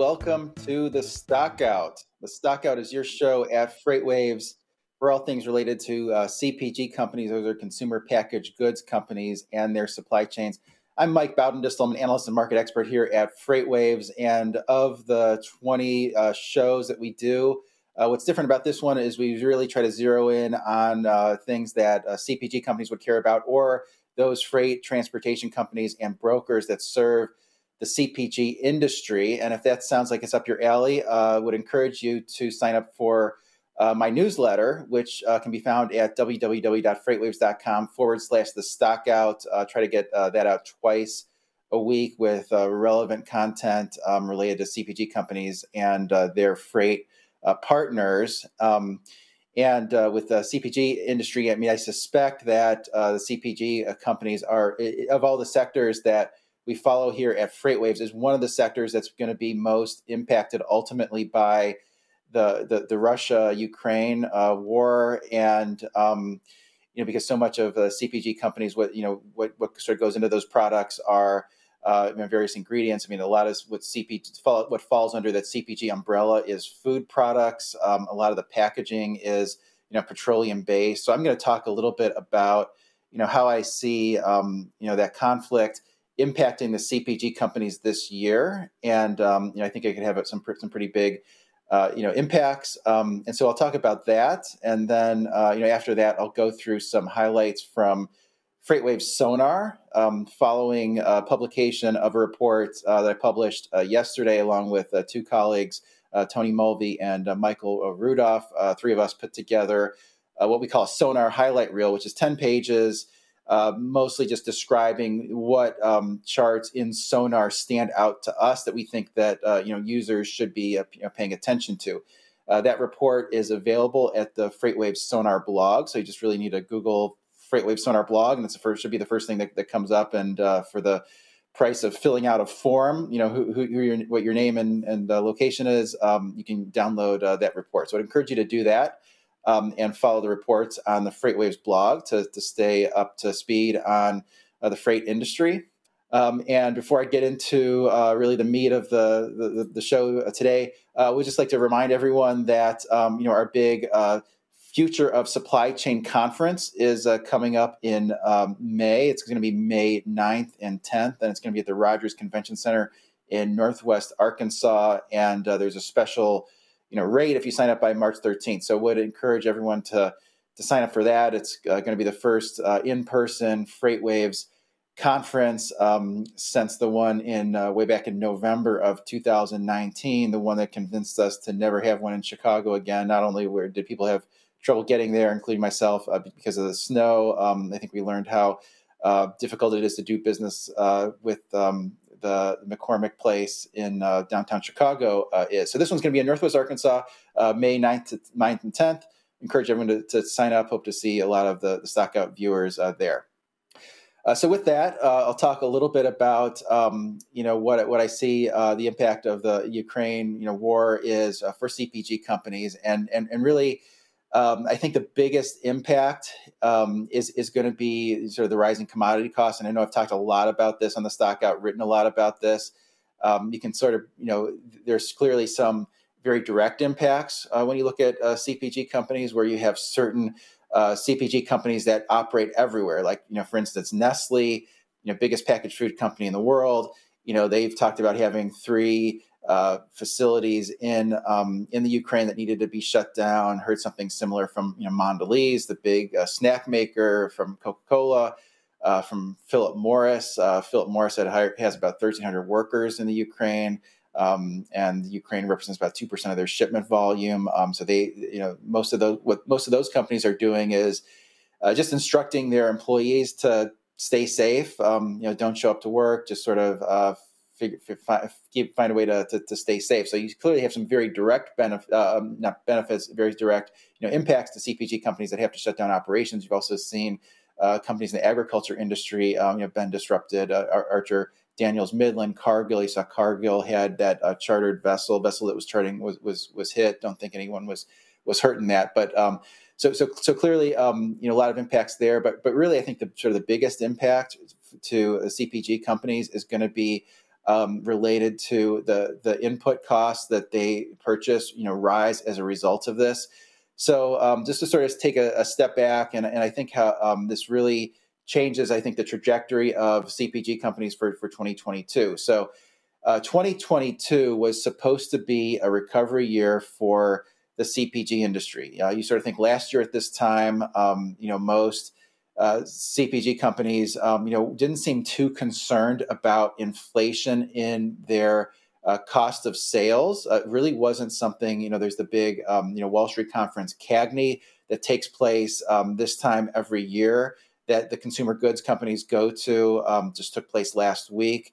Welcome to the Stockout. The Stockout is your show at FreightWaves for all things related to uh, CPG companies, those are consumer packaged goods companies and their supply chains. I'm Mike Baudendistel. I'm an analyst and market expert here at FreightWaves. And of the 20 uh, shows that we do, uh, what's different about this one is we really try to zero in on uh, things that uh, CPG companies would care about or those freight transportation companies and brokers that serve the CPG industry. And if that sounds like it's up your alley, uh, would encourage you to sign up for uh, my newsletter, which uh, can be found at www.freightwaves.com forward slash the stockout. Uh, try to get uh, that out twice a week with uh, relevant content um, related to CPG companies and uh, their freight partners. Um, and with the CPG industry, I mean, I suspect that the CPG companies are, of all the sectors that we follow here at FreightWaves is one of the sectors that's going to be most impacted ultimately by the the, the Russia Ukraine uh, war and um, you know because so much of uh, CPG companies what you know what what sort of goes into those products are uh, various ingredients. I mean, a lot of what CPG what falls under that CPG umbrella is food products. Um, a lot of the packaging is you know petroleum based. So I'm going to talk a little bit about you know how I see um, you know that conflict impacting the CPG companies this year, and um, you know, I think it could have some some pretty big. Uh, you know impacts, um, and so I'll talk about that, and then uh, you know after that I'll go through some highlights from FreightWave Sonar, um, following publication of a report uh, that I published uh, yesterday, along with uh, two colleagues, Tony Mulvey and Michael Rudolph. three of us put together what we call a Sonar highlight reel, which is ten pages uh, mostly just describing what um, charts in Sonar stand out to us that we think that uh, you know users should be uh, you know, paying attention to. Uh, that report is available at the FreightWave Sonar blog, so you just really need to Google FreightWave Sonar blog, and it's the first should be the first thing that, that comes up. And uh, for the price of filling out a form, you know who, who, your, what your name and, and location is, um, you can download that report. So I'd encourage you to do that um, and follow the reports on the FreightWaves blog to, to stay up to speed on uh, the freight industry. Um, and before I get into uh, really the meat of the, the, the show today, uh, we'd just like to remind everyone that um, you know our big uh, Future of Supply Chain Conference is uh, coming up in um, May. It's going to be May 9th and 10th, and it's going to be at the Rogers Convention Center in Northwest Arkansas. And uh, there's a special you know rate if you sign up by March 13th. So would encourage everyone to to sign up for that. It's uh, going to be the first uh, in-person FreightWaves conference um, since the one in uh, way back in November of 2019, the one that convinced us to never have one in Chicago again. Not only where did people have trouble getting there, including myself, uh, because of the snow, um, I think we learned how uh, difficult it is to do business uh, with um, the McCormick Place in uh, downtown Chicago uh, is. So this one's going to be in Northwest Arkansas, uh, May 9th, to, 9th and 10th. Encourage everyone to, to, sign up. Hope to see a lot of the, the Stockout viewers uh, there. Uh, so with that, I'll talk a little bit about um, you know what what I see the impact of the Ukraine you know war is for CPG companies and and and really um, I think the biggest impact um, is is going to be sort of the rising commodity costs, and I know I've talked a lot about this on the stockout, written a lot about this. Um, you can sort of, you know, there's clearly some very direct impacts uh, when you look at uh, CPG companies, where you have certain uh, CPG companies that operate everywhere, like you know, for instance, Nestle, you know, biggest packaged food company in the world. You know, they've talked about having three uh, facilities in um, in the Ukraine that needed to be shut down. Heard something similar from you know Mondelez, the big uh, snack maker, from Coca Cola, uh, from Philip Morris. Uh, Philip Morris had hired, has about 1,300 workers in the Ukraine. Um, and Ukraine represents about two percent of their shipment volume. Um, so they, you know, most of those what most of those companies are doing is uh, just instructing their employees to stay safe. Um, you know, don't show up to work. Just sort of figure, keep, find a way to, to, to, stay safe. So you clearly have some very direct benefit, uh, um, not benefits, very direct, you know, impacts to CPG companies that have to shut down operations. You've also seen uh, companies in the agriculture industry, um, you know, been disrupted. Uh, Archer Daniels Midland, Cargill. You saw Cargill had that uh, chartered vessel, vessel that was charting was was was hit. Don't think anyone was was hurt in that, but um, so so so clearly, um, you know, a lot of impacts there. But but really, I think the sort of the biggest impact to CPG companies is going to be um, related to the the input costs that they purchase, you know, rise as a result of this. So um, just to sort of take a, a step back, and, and I think how um, this really changes, I think, the trajectory of CPG companies for, for 2022. So uh, 2022 was supposed to be a recovery year for the CPG industry. Uh, you sort of think last year at this time, um, you know, most uh, CPG companies, um, you know, didn't seem too concerned about inflation in their uh, cost of sales. Uh, really wasn't something. You know, there's the big, um, you know, Wall Street conference CAGNY that takes place um, this time every year that the consumer goods companies go to. Um, just took place last week,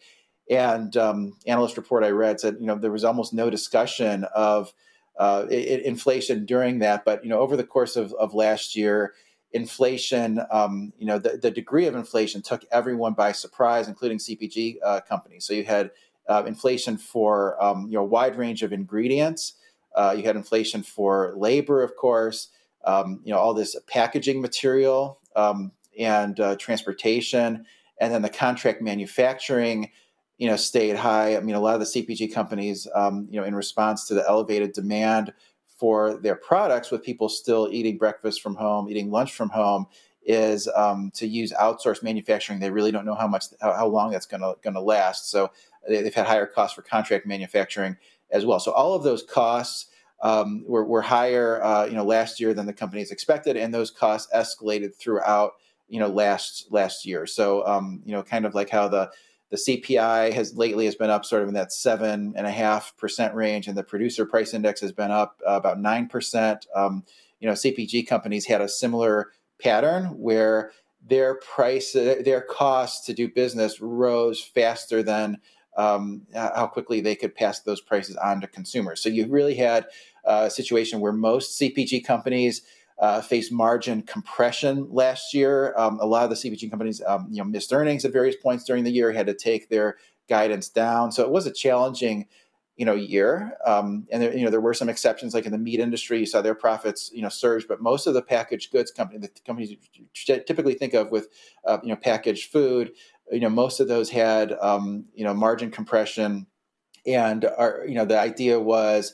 and um, analyst report I read said, you know, there was almost no discussion of uh, inflation during that, but you know, over the course of, of last year inflation, um, you know, the, the, degree of inflation took everyone by surprise, including CPG uh, companies. So you had uh, inflation for um, you know a wide range of ingredients. Uh, you had inflation for labor, of course. Um, you know all this packaging material um, and uh, transportation, and then the contract manufacturing. You know, stayed high. I mean, a lot of the CPG companies, um, you know, in response to the elevated demand for their products with people still eating breakfast from home, eating lunch from home, is um, to use outsourced manufacturing. They really don't know how much, how, how long that's going to going to last. So they've had higher costs for contract manufacturing as well. So all of those costs um, were, were, higher, uh, you know, last year than the companies expected, and those costs escalated throughout, you know, last last year. So um, you know, kind of like how the the CPI has lately has been up sort of in that seven and a half percent range, and the producer price index has been up uh, about nine percent. Um, you know, CPG companies had a similar pattern where their price, their costs to do business rose faster than um, how quickly they could pass those prices on to consumers. So you really had a situation where most CPG companies uh, faced margin compression last year. Um, a lot of the CPG companies, um, you know, missed earnings at various points during the year, had to take their guidance down. So it was a challenging, you know, year. Um, and there, you know, there were some exceptions, like in the meat industry, you saw their profits, you know, surge. But most of the packaged goods companies, the companies you typically think of with, uh, you know, packaged food, you know, most of those had, um, you know, margin compression. And our, you know, the idea was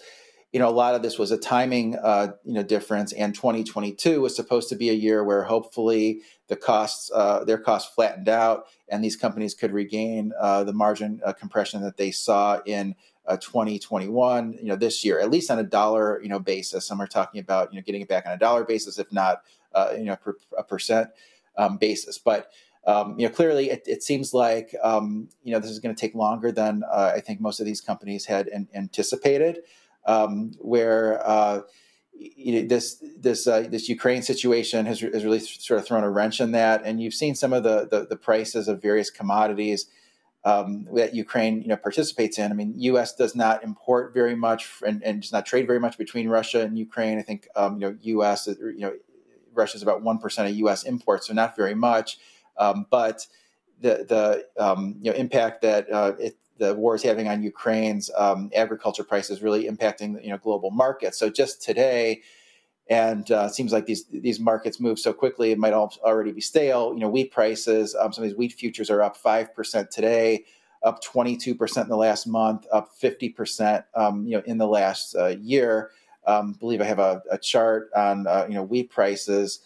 you know, a lot of this was a timing, uh, you know, difference. And 2022 was supposed to be a year where hopefully the costs, uh, their costs flattened out, and these companies could regain uh, the margin uh, compression that they saw in uh, 2021. You know, this year, at least on a dollar, you know, basis. Some are talking about you know getting it back on a dollar basis, if not, uh, you know, per, a percent um, basis. But um, you know, clearly it, it seems like um, you know this is going to take longer than I think most of these companies had an, anticipated um, where uh, you know, this this uh, this Ukraine situation has, has really sort of thrown a wrench in that, and you've seen some of the the, the prices of various commodities um, that Ukraine you know participates in. I mean, U.S. does not import very much and, and does not trade very much between Russia and Ukraine. I think um, you know U.S. you know Russia is about one percent of U.S. imports, so not very much, um, but the the um, you know impact that uh, it, the war is having on Ukraine's um, agriculture prices really impacting you know global markets. So just today, and uh, it seems like these these markets move so quickly, it might already be stale. You know, wheat prices, um, some of these wheat futures are up five percent today, up twenty two percent in the last month, up fifty percent, um, you know, in the last uh, year. Um, believe I have a, a chart on uh, you know wheat prices.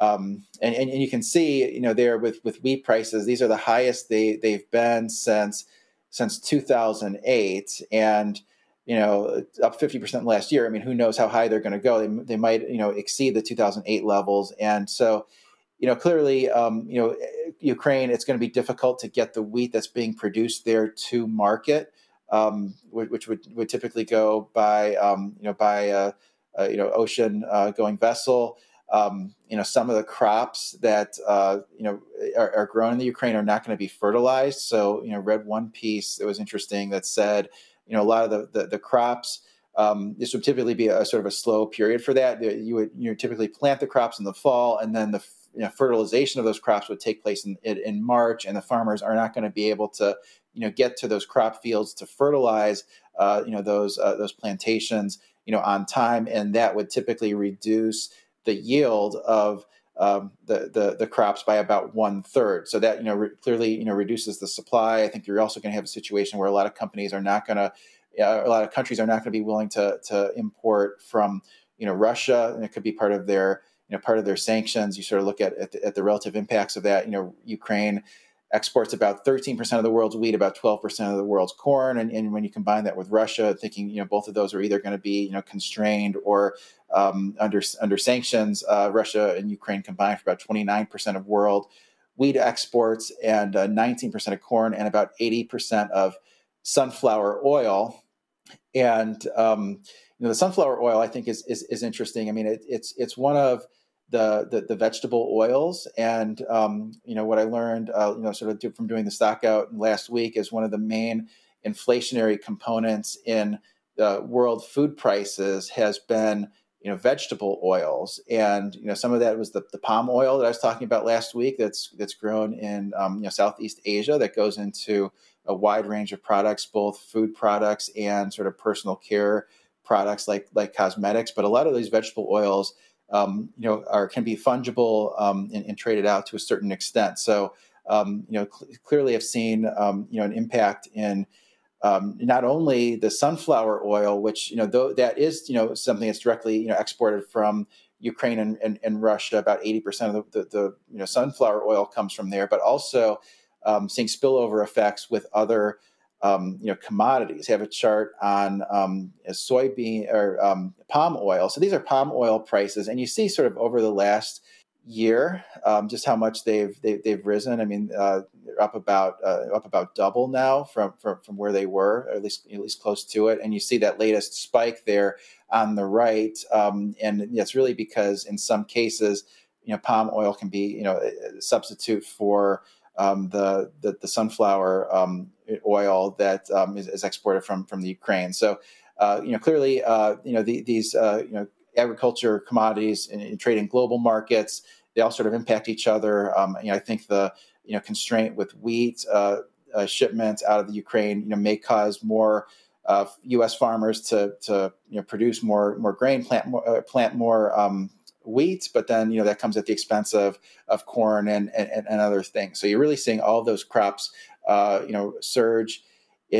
Um, and, and, and, you can see, you know, there with, with wheat prices, these are the highest they, they've been since since 2008 and you know up 50% last year i mean who knows how high they're going to go they, they might you know exceed the 2008 levels and so you know clearly um, you know ukraine it's going to be difficult to get the wheat that's being produced there to market um, which would, would typically go by um, you know by you know ocean uh, going vessel. Um, you know, some of the crops that uh, you know are, are, grown in the Ukraine are not going to be fertilized. So, you know, read one piece that was interesting that said, you know, a lot of the the, the crops. Um, this would typically be a sort of a slow period for that. You would you know, typically plant the crops in the fall, and then the you know, fertilization of those crops would take place in, in March, and the farmers are not going to be able to you know get to those crop fields to fertilize uh, you know those uh, those plantations you know on time, and that would typically reduce the yield of um, the, the, the crops by about one third. So that you know re- clearly you know reduces the supply. I think you're also going to have a situation where a lot of companies are not going to, uh, a lot of countries are not going to be willing to to import from you know Russia, and it could be part of their you know part of their sanctions. You sort of look at at the, at the relative impacts of that. You know, Ukraine exports about 13% of the world's wheat, about 12% of the world's corn. And, and, when you combine that with Russia, thinking, you know, both of those are either going to be, you know, constrained or um, under, under sanctions, uh, Russia and Ukraine combined for about 29% of world wheat exports and uh, 19% of corn and about 80% of sunflower oil. And, um, you know, the sunflower oil, I think, is, is, is interesting. I mean, it, it's, it's one of the, the, the vegetable oils. And um, you know what I learned, uh, you know, sort of do, from doing the Stockout last week is one of the main inflationary components in the world food prices has been you know vegetable oils and you know some of that was the, the palm oil that i was talking about last week that's that's grown in um, you know southeast asia that goes into a wide range of products both food products and sort of personal care products like like cosmetics but a lot of these vegetable oils um, you know, are can be fungible um, and, and, traded out to a certain extent. So, um, you know, cl- clearly have seen um, you know an impact in um, not only the sunflower oil, which you know though that is you know something that's directly you know exported from Ukraine and, and, and Russia. About eighty percent of the, the, the, you know sunflower oil comes from there, but also um, seeing spillover effects with other um, you know commodities. Have a chart on um, soybean or um, palm oil. So these are palm oil prices, and you see sort of over the last year um, just how much they've they, have they have risen. I mean, uh, they're up about uh, up about double now from, from from where they were, at least at least close to it. And you see that latest spike there on the right, um, and it's really because in some cases, you know, palm oil can be you know a substitute for um, the, the, the sunflower um, oil that um, is, is, exported from from the Ukraine. So uh, you know clearly uh, you know the, these uh, you know agriculture commodities and, and, trade in global markets they all sort of impact each other. Um, you know I think the you know constraint with wheat uh, uh, shipments out of the Ukraine you know may cause more. U.S. farmers to, to you know, produce more more grain, plant more, plant more um, wheat, but then you know that comes at the expense of of corn and and, and other things. So you're really seeing all those crops, uh, you know, surge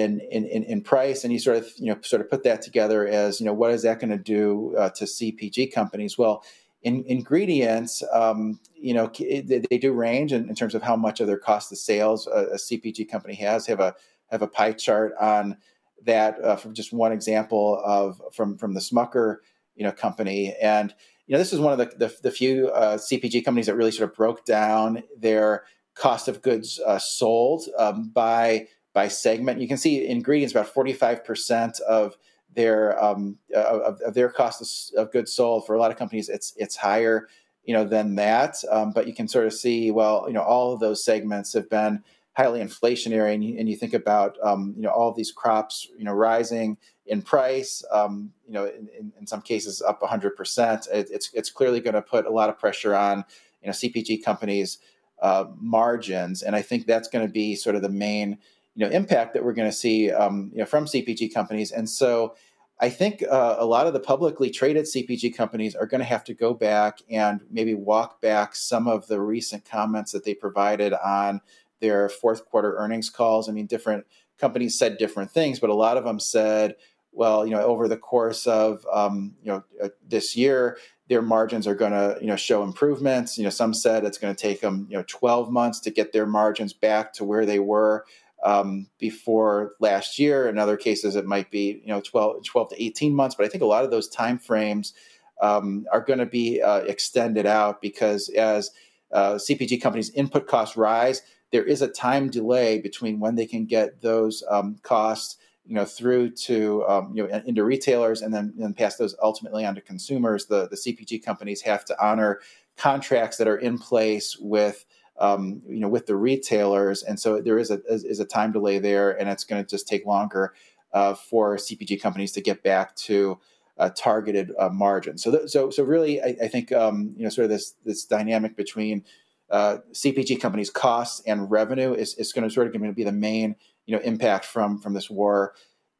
in, in in price, and you sort of you know sort of put that together as you know what is that going to do uh, to CPG companies? Well. In, ingredients, um, you know, they, they do range in, in, terms of how much of their cost of sales a, a CPG company has. Have a have a pie chart on that uh, from just one example of from from the Smucker you know company and you know, this is one of the, the, the few uh, CPG companies that really sort of broke down their cost of goods uh, sold um, by by segment. You can see ingredients about forty five percent of their um, of, of, their cost of, goods sold. For a lot of companies, it's it's higher, you know, than that. Um, but you can sort of see, well, you know, all of those segments have been highly inflationary, and you, and you think about, um, you know, all these crops, you know, rising in price, um, you know, in, in, in, some cases up 100%. It, it's, it's clearly going to put a lot of pressure on, you know, CPG companies' uh, margins. And I think that's going to be sort of the main, you know, impact that we're going to see, um, you know, from CPG companies. And so I think uh, a lot of the publicly traded CPG companies are going to have to go back and maybe walk back some of the recent comments that they provided on their fourth quarter earnings calls. I mean, different companies said different things, but a lot of them said, well, you know, over the course of um, you know uh, this year, their margins are going to you know show improvements. You know, some said it's going to take them you know 12 months to get their margins back to where they were um, before last year. In other cases, it might be you know 12, 12 to 18 months. But I think a lot of those time frames um, are going to be uh, extended out because as uh, CPG companies' input costs rise, there is a time delay between when they can get those um, costs you know through to um, you know into retailers and then and pass those ultimately on to consumers, the the CPG companies have to honor contracts that are in place with um, you know with the retailers, and so there is a is a time delay there, and it's going to just take longer uh, for CPG companies to get back to uh, targeted uh, margin. So, th- so, so really, I, I think um, you know sort of this this dynamic between uh, CPG companies' costs and revenue is, is going to sort of going to be the main you know impact from from this war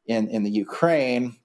in in the Ukraine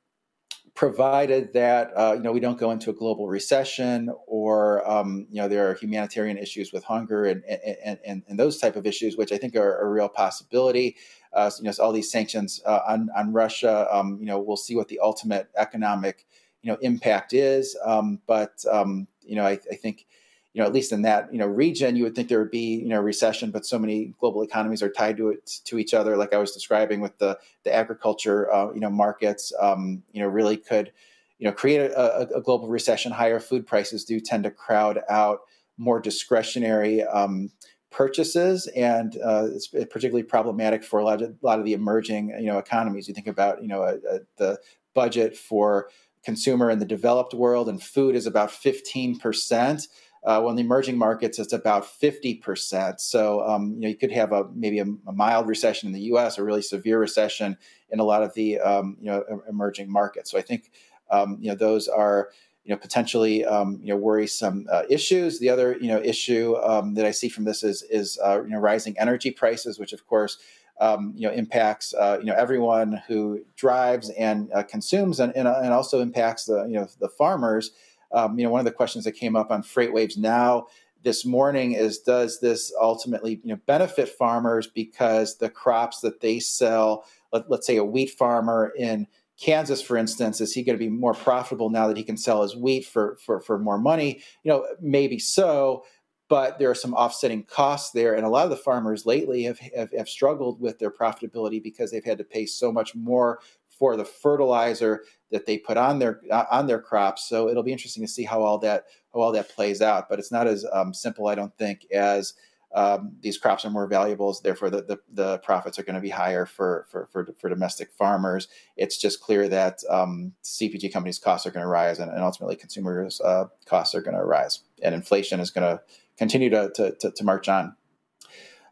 provided that uh, you know we don't go into a global recession or um, you know there are humanitarian issues with hunger and and, and, and those type of issues which I think are a real possibility. Uh, you know, so all these sanctions uh, on on Russia, um, you know, we'll see what the ultimate economic you know impact is. Um, but um, you know, I, I think you know, at least in that you know region, you would think there would be you know recession, but so many global economies are tied to it to each other. Like I was describing with the the agriculture, uh, you know, markets, um, you know, really could you know create a, a, global recession. Higher food prices do tend to crowd out more discretionary. Um, purchases and uh, it's particularly problematic for a lot, of, a lot of the emerging you know economies you think about you know a, a, the budget for consumer in the developed world and food is about 15% uh, well, in the emerging markets, it's about 50%. So um, you know you could have a maybe a, a, mild recession in the U.S. a really severe recession in a lot of the um, you know emerging markets. So I think um, you know those are you know potentially um, you know worrisome uh, issues. The other you know issue um, that I see from this is is uh, you know rising energy prices, which of course. Um, you know impacts uh, you know everyone who drives and consumes and, and, and also impacts the you know the farmers um, you know, one of the questions that came up on FreightWaves now this morning is does this ultimately you know benefit farmers because the crops that they sell let, us say a wheat farmer in Kansas for instance is he going to be more profitable now that he can sell his wheat for for for more money? You know maybe so but there are some offsetting costs there and a lot of the farmers lately have, have, have struggled with their profitability because they've had to pay so much more for the fertilizer that they put on their uh, on their crops. So it'll be interesting to see how all that how all that plays out. But it's not as um, simple, I don't think, as um, these crops are more valuable, so therefore the, the, the profits are going to be higher for, for, for, for, domestic farmers. It's just clear that um, CPG companies' costs are going to rise, and, and ultimately consumers' uh, costs are going to rise, and inflation is going to continue to, to, to march on.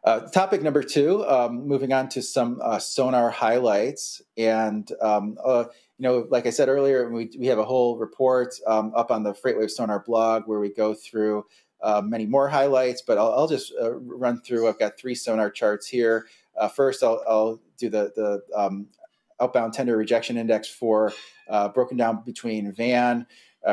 Uh, topic number two, um, moving on to some uh, sonar highlights. And, um, uh, you know, like I said earlier, we, we have a whole report um, up on the FreightWave Sonar blog where we go through uh, many more highlights, but I'll, I'll just uh, run through. I've got three sonar charts here. Uh, first, I'll, I'll, do the, the um, outbound tender rejection index for broken down between van,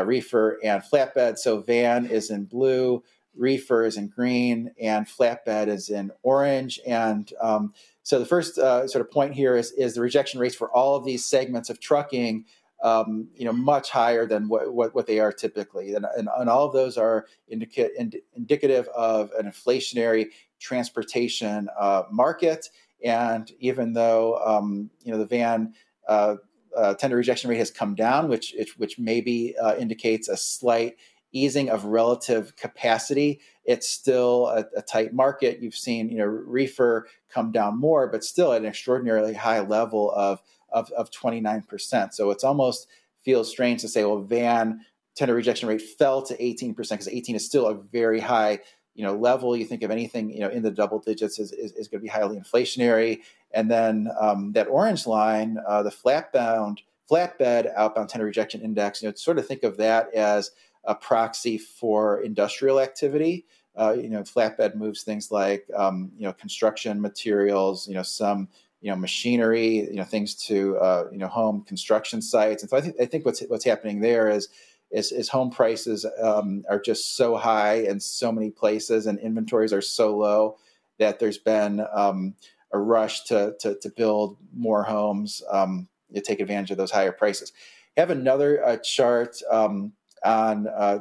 reefer, and flatbed. So, van is in blue reefer is in green and flatbed is in orange. And um, so the first uh, sort of point here is, is the rejection rates for all of these segments of trucking, um, you know, much higher than what, what, what they are typically. And, and, and, all of those are indica- ind- indicative of an inflationary transportation uh, market. And even though, um, you know, the van uh, uh tender rejection rate has come down, which, which maybe uh, indicates a slight easing of relative capacity, it's still a, a, tight market. You've seen, you know, reefer come down more, but still at an extraordinarily high level of of, of 29%. So it's almost feels strange to say, well, van tender rejection rate fell to 18% because 18 is still a very high, you know, level. You think of anything, you know, in the double digits is, is, is going to be highly inflationary. And then um, that orange line, uh, the flatbound, flatbed outbound tender rejection index, you know, sort of think of that as a proxy for industrial activity. Uh, you know, flatbed moves things like um, you know construction materials, you know some you know machinery, you know things to uh, you know home construction sites. And so I think I think what's what's happening there is is, is home prices um, are just so high in so many places, and inventories are so low that there's been um, a rush to, to, to build more homes um, to take advantage of those higher prices. I have another uh, chart um, on uh,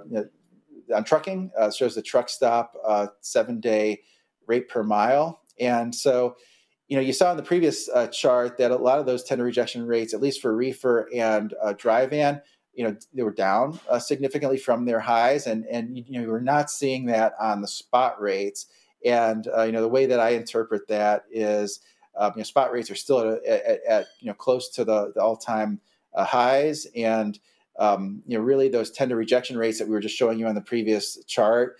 on trucking. Uh, shows the truck stop uh, seven day rate per mile, and so you know you saw in the previous uh, chart that a lot of those tender rejection rates, at least for reefer and uh, dry van, you know they were down uh, significantly from their highs, and and you know we're not seeing that on the spot rates. And you know the way that I interpret that is uh, you know, spot rates are still at, at, at, you know close to the, the all-time highs, and um, you know really those tender rejection rates that we were just showing you on the previous chart,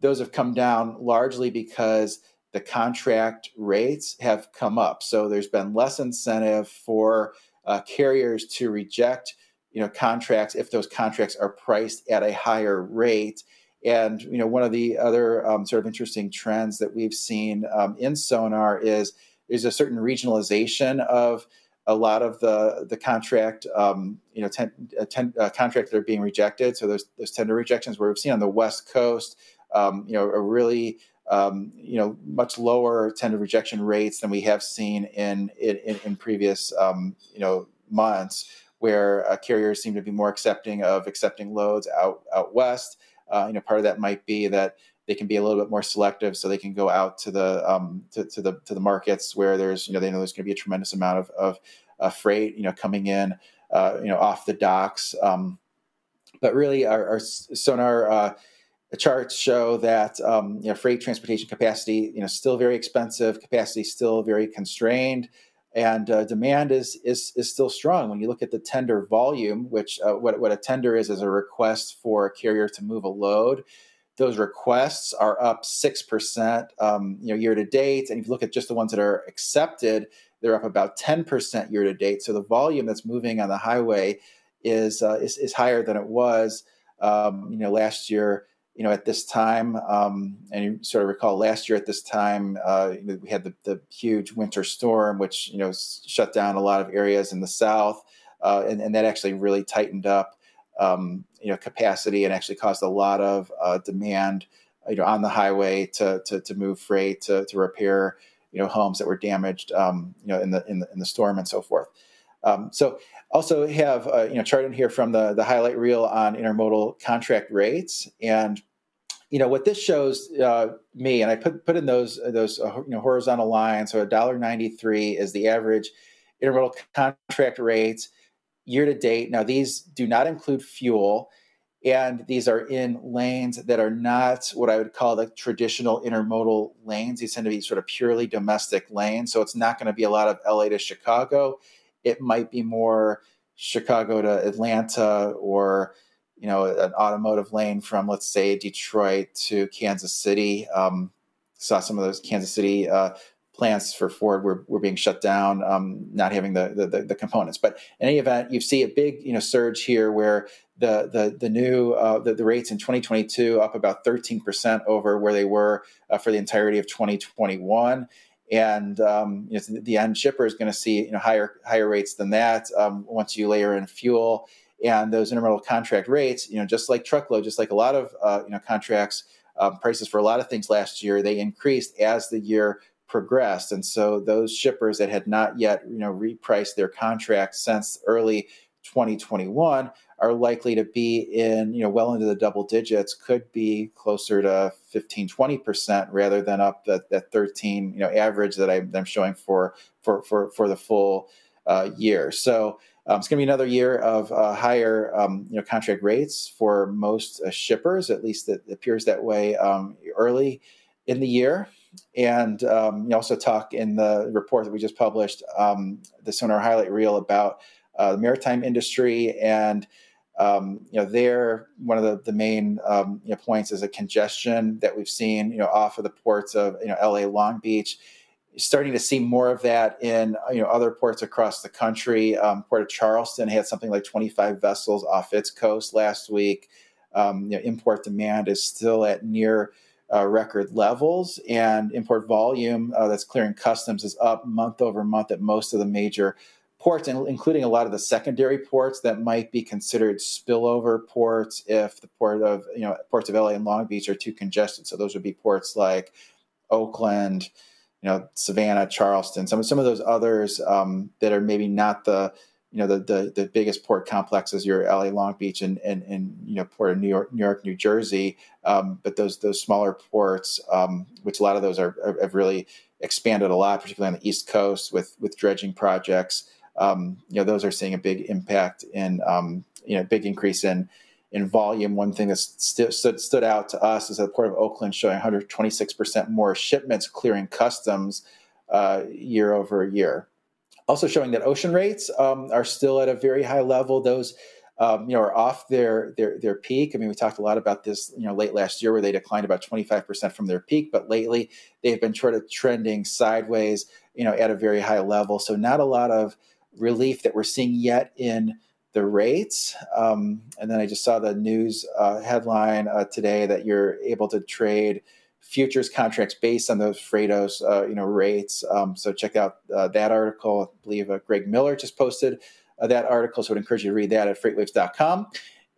those have come down largely because the contract rates have come up. So there's been less incentive for uh, carriers to reject you know contracts if those contracts are priced at a higher rate. And you know one of the other um, sort of interesting trends that we've seen um, in Sonar is is a certain regionalization of a lot of the the contract um, you know ten, uh, uh, contracts that are being rejected. So there's those tender rejections where we've seen on the West Coast, um, you know, a really um, you know much lower tender rejection rates than we have seen in in, in previous um, you know months, where uh, carriers seem to be more accepting of accepting loads out out west. Uh, you know, part of that might be that they can be a little bit more selective, so they can go out to the um, to, to, the to the markets where there's you know they know there's going to be a tremendous amount of, of uh, freight you know coming in uh, you know off the docks. Um, but really, our, our sonar uh, charts show that um, you know freight transportation capacity you know still very expensive, capacity still very constrained. And uh, demand is, is is still strong. When you look at the tender volume, which uh, what, what a tender is is a request for a carrier to move a load, those requests are up 6% um, you know, year to date. And if you look at just the ones that are accepted, they're up about 10% year to date. So the volume that's moving on the highway is, uh, is, is, higher than it was um, you know, last year. You know, at this time, um, and you sort of recall last year at this time, uh, you know, we had the, the, huge winter storm, which you know shut down a lot of areas in the south, uh, and, and that actually really tightened up um, you know capacity and actually caused a lot of uh, demand you know on the highway to to, to move freight to, to repair you know homes that were damaged um, you know in the, in the in the storm and so forth. Um, so also have uh, you know chart in here from the the highlight reel on intermodal contract rates and you know what this shows uh, me and I put put in those those uh, you know horizontal lines so a dollar ninety three is the average intermodal contract rates year to date. Now, these do not include fuel, and these are in lanes that are not what I would call the traditional intermodal lanes. These tend to be sort of purely domestic lanes. So it's not going to be a lot of LA to Chicago. It might be more Chicago to Atlanta or you know an automotive lane from let's say Detroit to Kansas City. Um, saw some of those Kansas City uh, plants for Ford were, were being shut down, um, not having the, the, the components. But in any event, you see a big you know surge here where the the the new uh, the, the rates in 2022 up about 13 percent over where they were uh, for the entirety of 2021. And um, you know, the end shipper is going to see you know higher higher rates than that um, once you layer in fuel and those intermodal contract rates. You know, just like truckload, just like a lot of uh, you know contracts. Um, prices for a lot of things last year they increased as the year progressed. And so those shippers that had not yet, you know, repriced their contracts since early 2021 are likely to be in, you know, well into the double digits, could be closer to 15, 20% rather than up that, that 13, you know, average that I, am showing for, for, for, for the full uh, year. So um, it's going to be another year of uh, higher, um, you know, contract rates for most uh, shippers. At least it appears that way um, early in the year. And um, you also talk in the report that we just published, um, the Sonar highlight reel about uh, the maritime industry and um, you know, there one of the, the main um, you know, points is a congestion that we've seen, you know, off of the ports of you know LA, Long Beach. Starting to see more of that in you know other ports across the country. Um, Port of Charleston had something like 25 vessels off its coast last week. Um, you know, import demand is still at near uh, record levels, and import volume uh, that's clearing customs is up month over month at most of the major ports, including a lot of the secondary ports that might be considered spillover ports if the port of you know ports of LA and Long Beach are too congested. So those would be ports like Oakland, you know, Savannah, Charleston, some some of those others um, that are maybe not the you know the, the, the biggest port complexes your LA Long Beach and, and and you know port of New York New York New Jersey. Um, but those those smaller ports um, which a lot of those are, have really expanded a lot particularly on the East Coast with with dredging projects. Um, you know those are seeing a big impact in um, you know big increase in in volume. One thing that st- stood, stood out to us is the port of Oakland showing 126% more shipments clearing customs uh, year over year. Also showing that ocean rates um, are still at a very high level. Those um, you know, are off their, their their peak. I mean, we talked a lot about this, you know, late last year where they declined about 25% from their peak, but lately they've been sort of trending sideways, you know, at a very high level. So not a lot of relief that we're seeing yet in the rates. Um, and then I just saw the news uh, headline uh, today that you're able to trade futures contracts based on those Freightos, uh, you know, rates. Um, so check out uh, that article. I believe uh, Greg Miller just posted uh, that article. So I would encourage you to read that at freightwaves.com.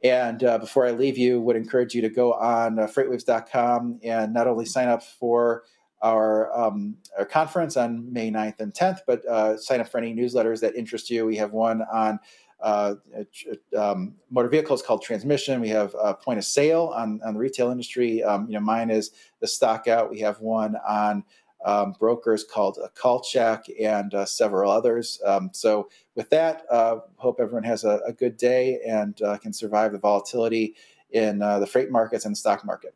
And uh, before I leave you, would encourage you to go on uh, freightwaves.com and not only sign up for our, um, our conference on May 9th and 10th, but sign up for any newsletters that interest you. We have one on uh, um, motor vehicles called Transmission. We have a point of sale on, on the retail industry. Um, you know, mine is the Stockout. We have one on um, brokers called uh, Call Check and uh, several others. Um, so, with that, uh, hope everyone has a, a good day and uh, can survive the volatility in the freight markets and the stock market.